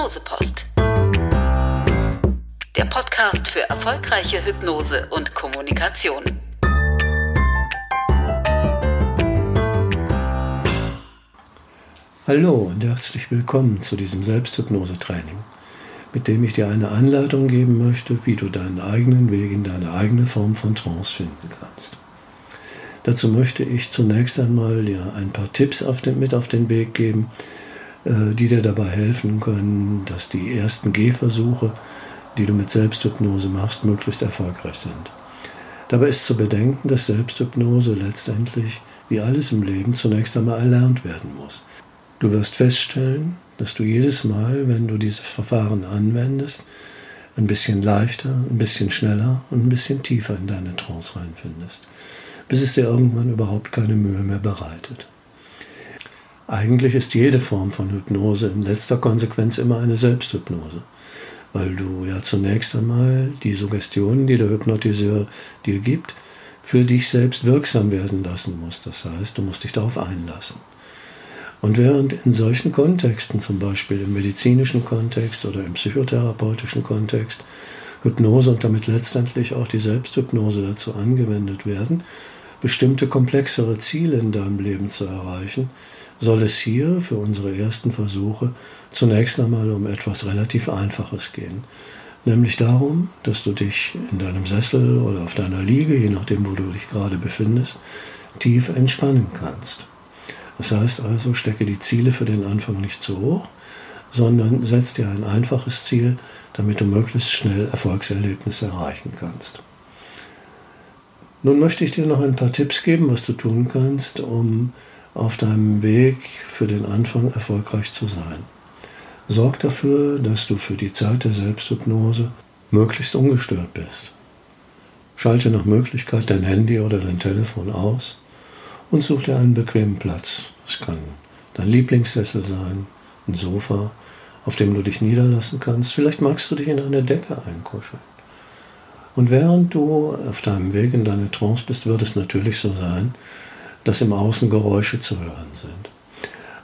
Hypnosepost. Der Podcast für erfolgreiche Hypnose und Kommunikation. Hallo und herzlich willkommen zu diesem Selbsthypnose-Training, mit dem ich dir eine Anleitung geben möchte, wie du deinen eigenen Weg in deine eigene Form von Trance finden kannst. Dazu möchte ich zunächst einmal dir ein paar Tipps auf den, mit auf den Weg geben, die dir dabei helfen können, dass die ersten Gehversuche, die du mit Selbsthypnose machst, möglichst erfolgreich sind. Dabei ist zu bedenken, dass Selbsthypnose letztendlich, wie alles im Leben, zunächst einmal erlernt werden muss. Du wirst feststellen, dass du jedes Mal, wenn du dieses Verfahren anwendest, ein bisschen leichter, ein bisschen schneller und ein bisschen tiefer in deine Trance reinfindest, bis es dir irgendwann überhaupt keine Mühe mehr bereitet. Eigentlich ist jede Form von Hypnose in letzter Konsequenz immer eine Selbsthypnose, weil du ja zunächst einmal die Suggestionen, die der Hypnotiseur dir gibt, für dich selbst wirksam werden lassen musst. Das heißt, du musst dich darauf einlassen. Und während in solchen Kontexten, zum Beispiel im medizinischen Kontext oder im psychotherapeutischen Kontext, Hypnose und damit letztendlich auch die Selbsthypnose dazu angewendet werden, bestimmte komplexere Ziele in deinem Leben zu erreichen, soll es hier für unsere ersten Versuche zunächst einmal um etwas relativ Einfaches gehen. Nämlich darum, dass du dich in deinem Sessel oder auf deiner Liege, je nachdem, wo du dich gerade befindest, tief entspannen kannst. Das heißt also, stecke die Ziele für den Anfang nicht zu hoch, sondern setz dir ein einfaches Ziel, damit du möglichst schnell Erfolgserlebnisse erreichen kannst. Nun möchte ich dir noch ein paar Tipps geben, was du tun kannst, um auf deinem Weg für den Anfang erfolgreich zu sein. Sorg dafür, dass du für die Zeit der Selbsthypnose möglichst ungestört bist. Schalte nach Möglichkeit dein Handy oder dein Telefon aus und such dir einen bequemen Platz. Es kann dein Lieblingssessel sein, ein Sofa, auf dem du dich niederlassen kannst. Vielleicht magst du dich in eine Decke einkuscheln. Und während du auf deinem Weg in deine Trance bist, wird es natürlich so sein, dass im Außen Geräusche zu hören sind.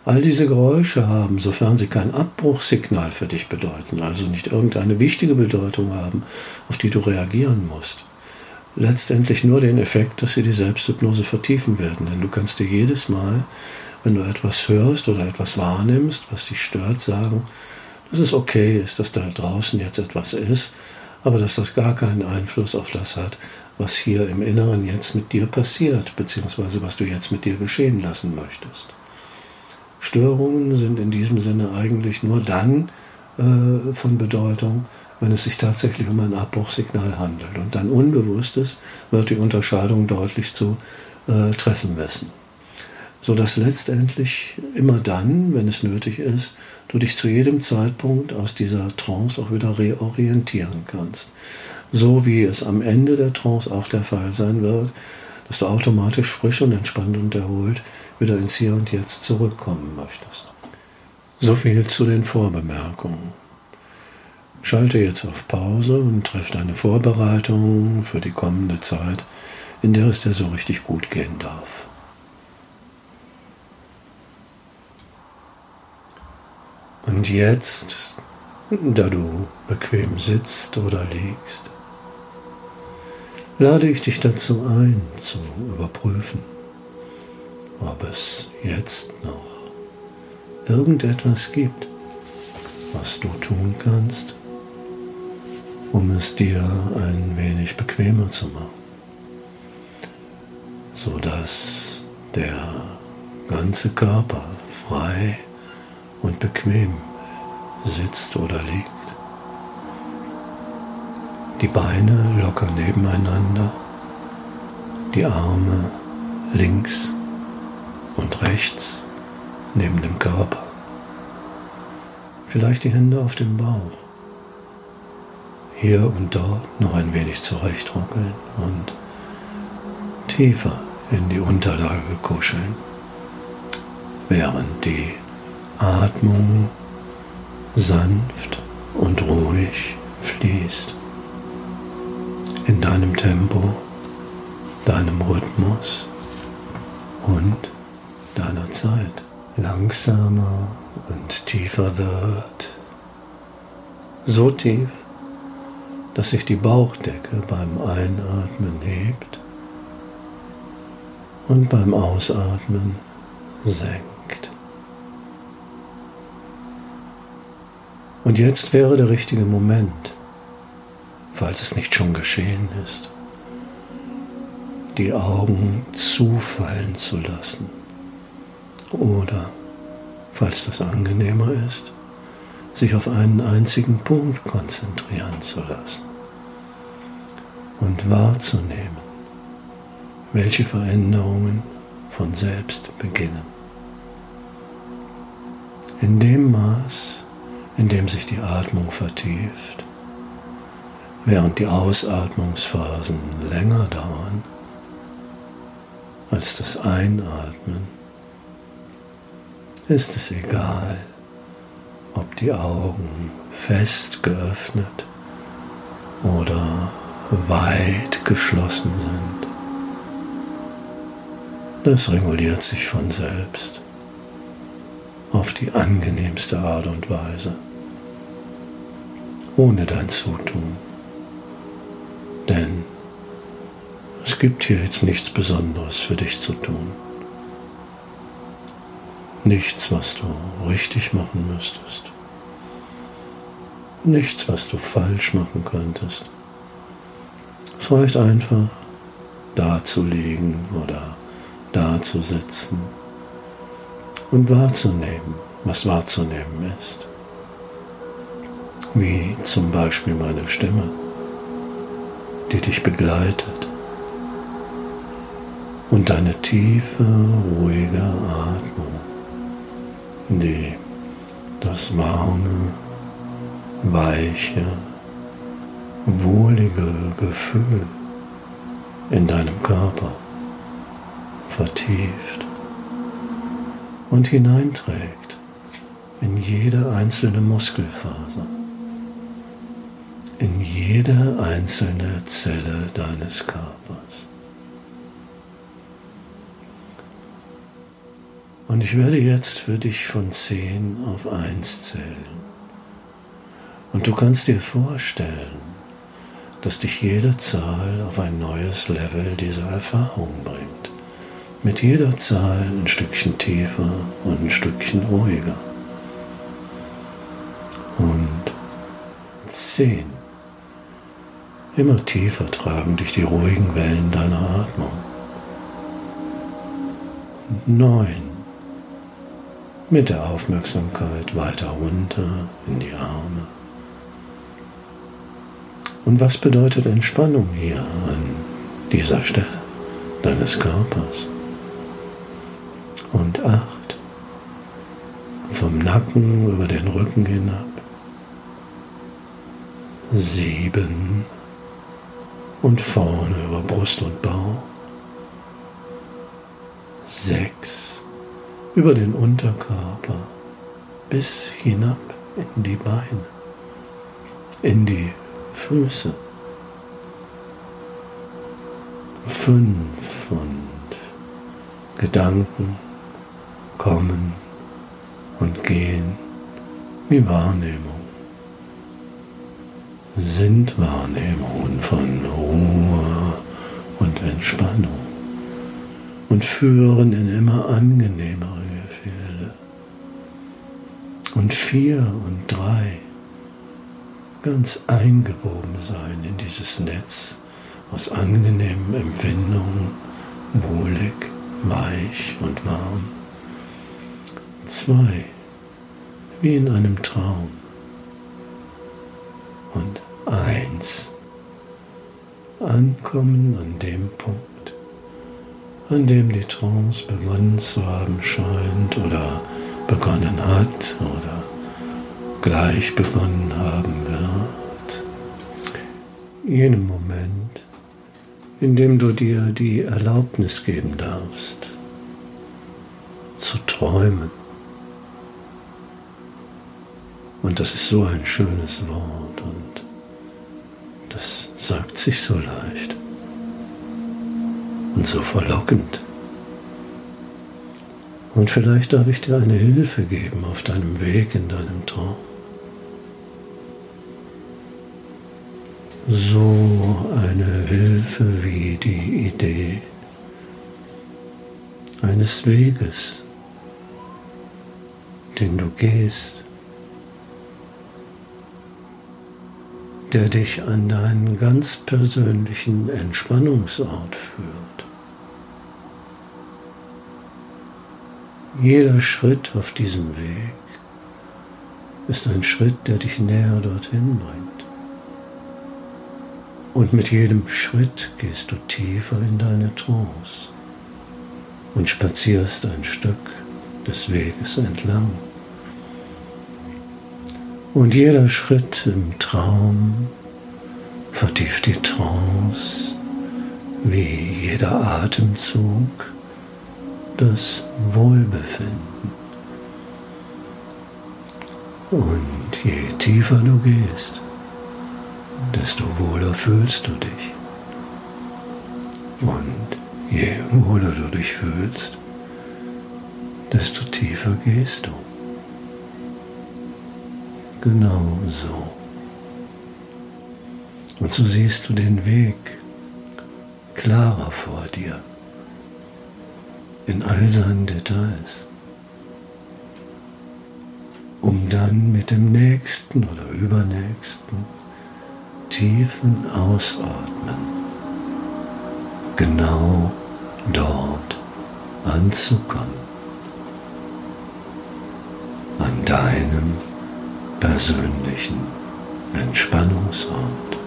All diese Geräusche haben, sofern sie kein Abbruchssignal für dich bedeuten, also nicht irgendeine wichtige Bedeutung haben, auf die du reagieren musst, letztendlich nur den Effekt, dass sie die Selbsthypnose vertiefen werden. Denn du kannst dir jedes Mal, wenn du etwas hörst oder etwas wahrnimmst, was dich stört, sagen, dass es okay ist, dass da draußen jetzt etwas ist, aber dass das gar keinen Einfluss auf das hat, was hier im Inneren jetzt mit dir passiert, beziehungsweise was du jetzt mit dir geschehen lassen möchtest. Störungen sind in diesem Sinne eigentlich nur dann äh, von Bedeutung, wenn es sich tatsächlich um ein Abbruchsignal handelt. Und dein Unbewusstes wird die Unterscheidung deutlich zu äh, treffen wissen. Sodass letztendlich immer dann, wenn es nötig ist, du dich zu jedem Zeitpunkt aus dieser Trance auch wieder reorientieren kannst so wie es am Ende der Trance auch der Fall sein wird, dass du automatisch frisch und entspannt und erholt wieder ins Hier und Jetzt zurückkommen möchtest. So viel zu den Vorbemerkungen. Schalte jetzt auf Pause und treff deine Vorbereitungen für die kommende Zeit, in der es dir so richtig gut gehen darf. Und jetzt, da du bequem sitzt oder liegst, lade ich dich dazu ein, zu überprüfen, ob es jetzt noch irgendetwas gibt, was du tun kannst, um es dir ein wenig bequemer zu machen, sodass der ganze Körper frei und bequem sitzt oder liegt die Beine locker nebeneinander, die Arme links und rechts neben dem Körper. Vielleicht die Hände auf dem Bauch. Hier und dort noch ein wenig zurechtruckeln und tiefer in die Unterlage kuscheln, während die Atmung sanft und ruhig fließt. In deinem Tempo, deinem Rhythmus und deiner Zeit. Langsamer und tiefer wird, so tief, dass sich die Bauchdecke beim Einatmen hebt und beim Ausatmen senkt. Und jetzt wäre der richtige Moment, falls es nicht schon geschehen ist, die Augen zufallen zu lassen. Oder, falls das angenehmer ist, sich auf einen einzigen Punkt konzentrieren zu lassen und wahrzunehmen, welche Veränderungen von selbst beginnen. In dem Maß, in dem sich die Atmung vertieft, während die Ausatmungsphasen länger dauern als das Einatmen, ist es egal, ob die Augen fest geöffnet oder weit geschlossen sind. Das reguliert sich von selbst auf die angenehmste Art und Weise, ohne dein Zutun. Denn es gibt hier jetzt nichts Besonderes für dich zu tun. Nichts, was du richtig machen müsstest. Nichts, was du falsch machen könntest. Es reicht einfach, da zu liegen oder da zu sitzen und wahrzunehmen, was wahrzunehmen ist. Wie zum Beispiel meine Stimme, die dich begleitet. Und deine tiefe, ruhige Atmung die das warme, weiche, wohlige Gefühl in deinem Körper vertieft und hineinträgt in jede einzelne Muskelfaser, jede einzelne Zelle deines Körpers. Und ich werde jetzt für dich von 10 auf 1 zählen. Und du kannst dir vorstellen, dass dich jede Zahl auf ein neues Level dieser Erfahrung bringt. Mit jeder Zahl ein Stückchen tiefer und ein Stückchen ruhiger. Und 10. Immer tiefer tragen dich die ruhigen Wellen deiner Atmung. 9 mit der Aufmerksamkeit weiter runter in die Arme. Und was bedeutet Entspannung hier an dieser Stelle deines Körpers? Und acht, vom Nacken über den Rücken hinab. Sieben und vorne über Brust und Bauch. Sechs über den Unterkörper bis hinab in die Beine, in die Füße. Fünf und Gedanken kommen und gehen wie Wahrnehmung. Sind Wahrnehmungen von Ruhe und Entspannung und führen in immer angenehmere und vier und drei ganz eingewoben sein in dieses Netz aus angenehmen Empfindungen, wohlig, weich und warm. Zwei, wie in einem Traum. Und eins, ankommen an dem Punkt, an dem die Trance begonnen zu haben scheint oder begonnen hat oder gleich begonnen haben wird. Jenem Moment, in dem du dir die Erlaubnis geben darfst, zu träumen. Und das ist so ein schönes Wort und das sagt sich so leicht und so verlockend. Und vielleicht darf ich dir eine Hilfe geben auf deinem Weg in deinem Traum. so eine Hilfe wie die Idee eines Weges, den du gehst, der dich an deinen ganz persönlichen Entspannungsort führt. Jeder Schritt auf diesem Weg ist ein Schritt, der dich näher dorthin bringt. Und mit jedem Schritt gehst du tiefer in deine Trance und spazierst ein Stück des Weges entlang. Und jeder Schritt im Traum vertieft die Trance, wie jeder Atemzug das Wohlbefinden. Und je tiefer du gehst, desto wohler fühlst du dich. Und je wohler du dich fühlst, desto tiefer gehst du genau so. Und so siehst du den Weg klarer vor dir, in all seinen Details, um dann mit dem nächsten oder übernächsten tiefen Ausatmen genau dort anzukommen, an deinem persönlichen Entspannungsort.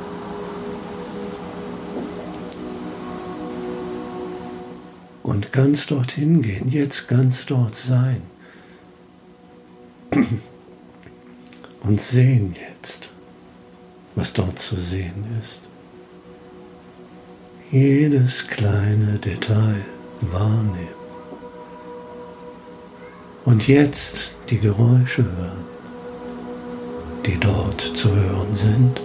Und ganz dorthin gehen, jetzt ganz dort sein. Und sehen jetzt, was dort zu sehen ist. Jedes kleine Detail wahrnehmen. Und jetzt die Geräusche hören die dort zu hören sind.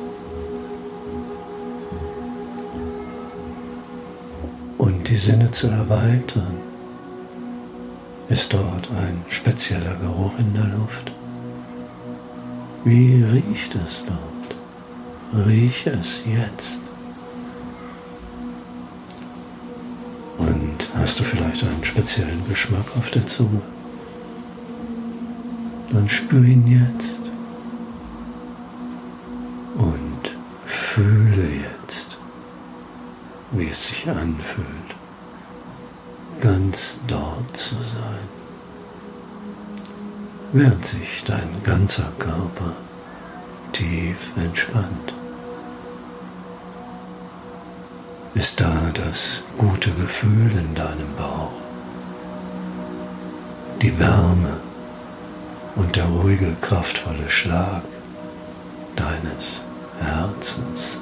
Und die Sinne zu erweitern, ist dort ein spezieller Geruch in der Luft. Wie riecht es dort? Riech es jetzt. Und hast du vielleicht einen speziellen Geschmack auf der Zunge? Dann spür ihn jetzt. Es sich anfühlt, ganz dort zu sein, während sich dein ganzer Körper tief entspannt. Ist da das gute Gefühl in deinem Bauch, die Wärme und der ruhige, kraftvolle Schlag deines Herzens.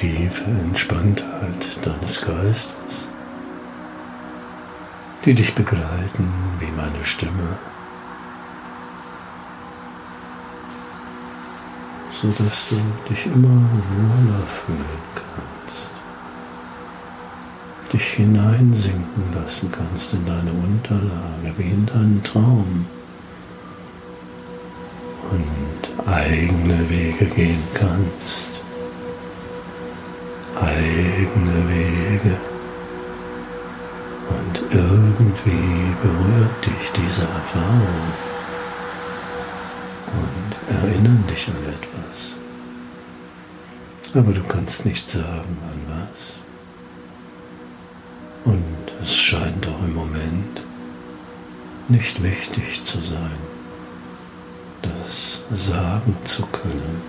Tiefe Entspanntheit deines Geistes, die dich begleiten wie meine Stimme, sodass du dich immer wohler fühlen kannst, dich hineinsinken lassen kannst in deine Unterlage wie in deinen Traum und eigene Wege gehen kannst. Eigene Wege. Und irgendwie berührt dich diese Erfahrung und erinnern dich an etwas. Aber du kannst nicht sagen, an was. Und es scheint auch im Moment nicht wichtig zu sein das sagen zu können,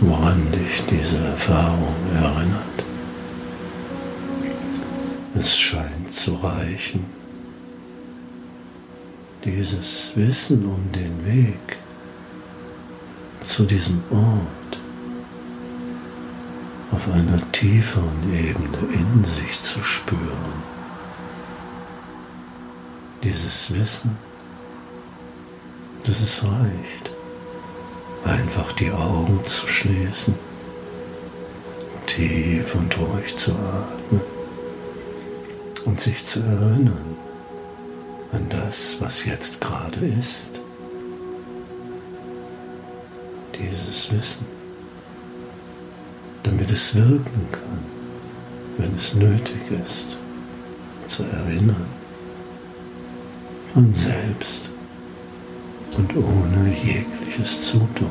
woran dich diese Erfahrung erinnert. Es scheint zu reichen, dieses Wissen um den Weg zu diesem Ort auf einer tieferen Ebene in sich zu spüren. Dieses Wissen dass es reicht, einfach die Augen zu schließen, tief und ruhig zu atmen und sich zu erinnern an das, was jetzt gerade ist. Dieses Wissen, damit es wirken kann, wenn es nötig ist, zu erinnern, von selbst und ohne jegliches Zutun.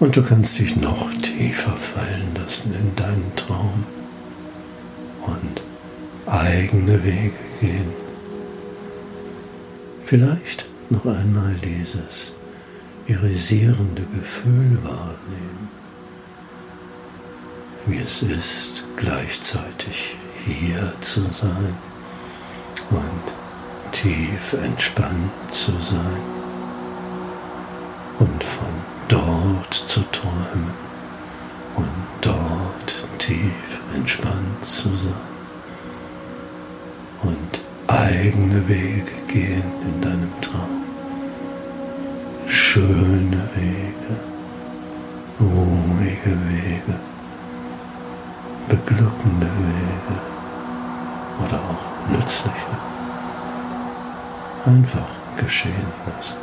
Und du kannst dich noch tiefer fallen lassen in deinen Traum und eigene Wege gehen. Vielleicht noch einmal dieses irisierende Gefühl wahrnehmen, wie es ist, gleichzeitig hier zu sein und tief entspannt zu sein und von dort zu träumen und dort tief entspannt zu sein und eigene Wege gehen in deinem Traum. Schöne Wege, ruhige Wege, beglückende Wege oder auch nützliche. Einfach geschehen lassen.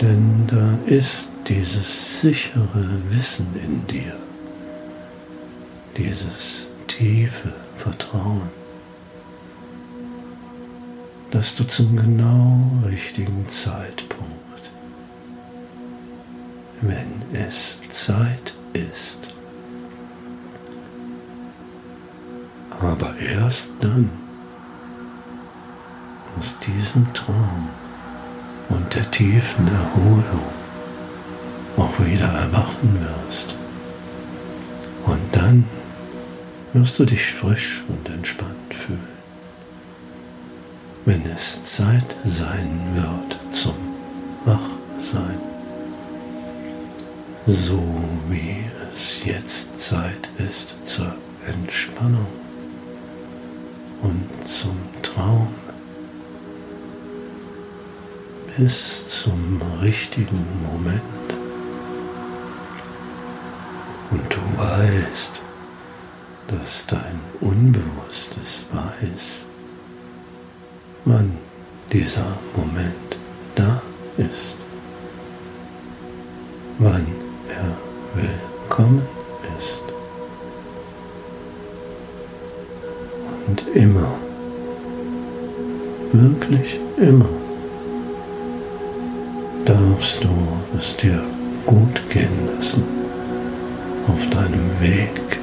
Denn da ist dieses sichere Wissen in dir, dieses tiefe Vertrauen, dass du zum genau richtigen Zeitpunkt, wenn es Zeit ist, aber erst dann aus diesem Traum und der tiefen Erholung auch wieder erwachen wirst. Und dann wirst du dich frisch und entspannt fühlen, wenn es Zeit sein wird zum Wachsein, so wie es jetzt Zeit ist zur Entspannung und zum Traum bis zum richtigen Moment. Und du weißt, dass dein Unbewusstes weiß, wann dieser Moment da ist, wann er willkommen ist. Und immer, wirklich immer darfst du es dir gut gehen lassen auf deinem Weg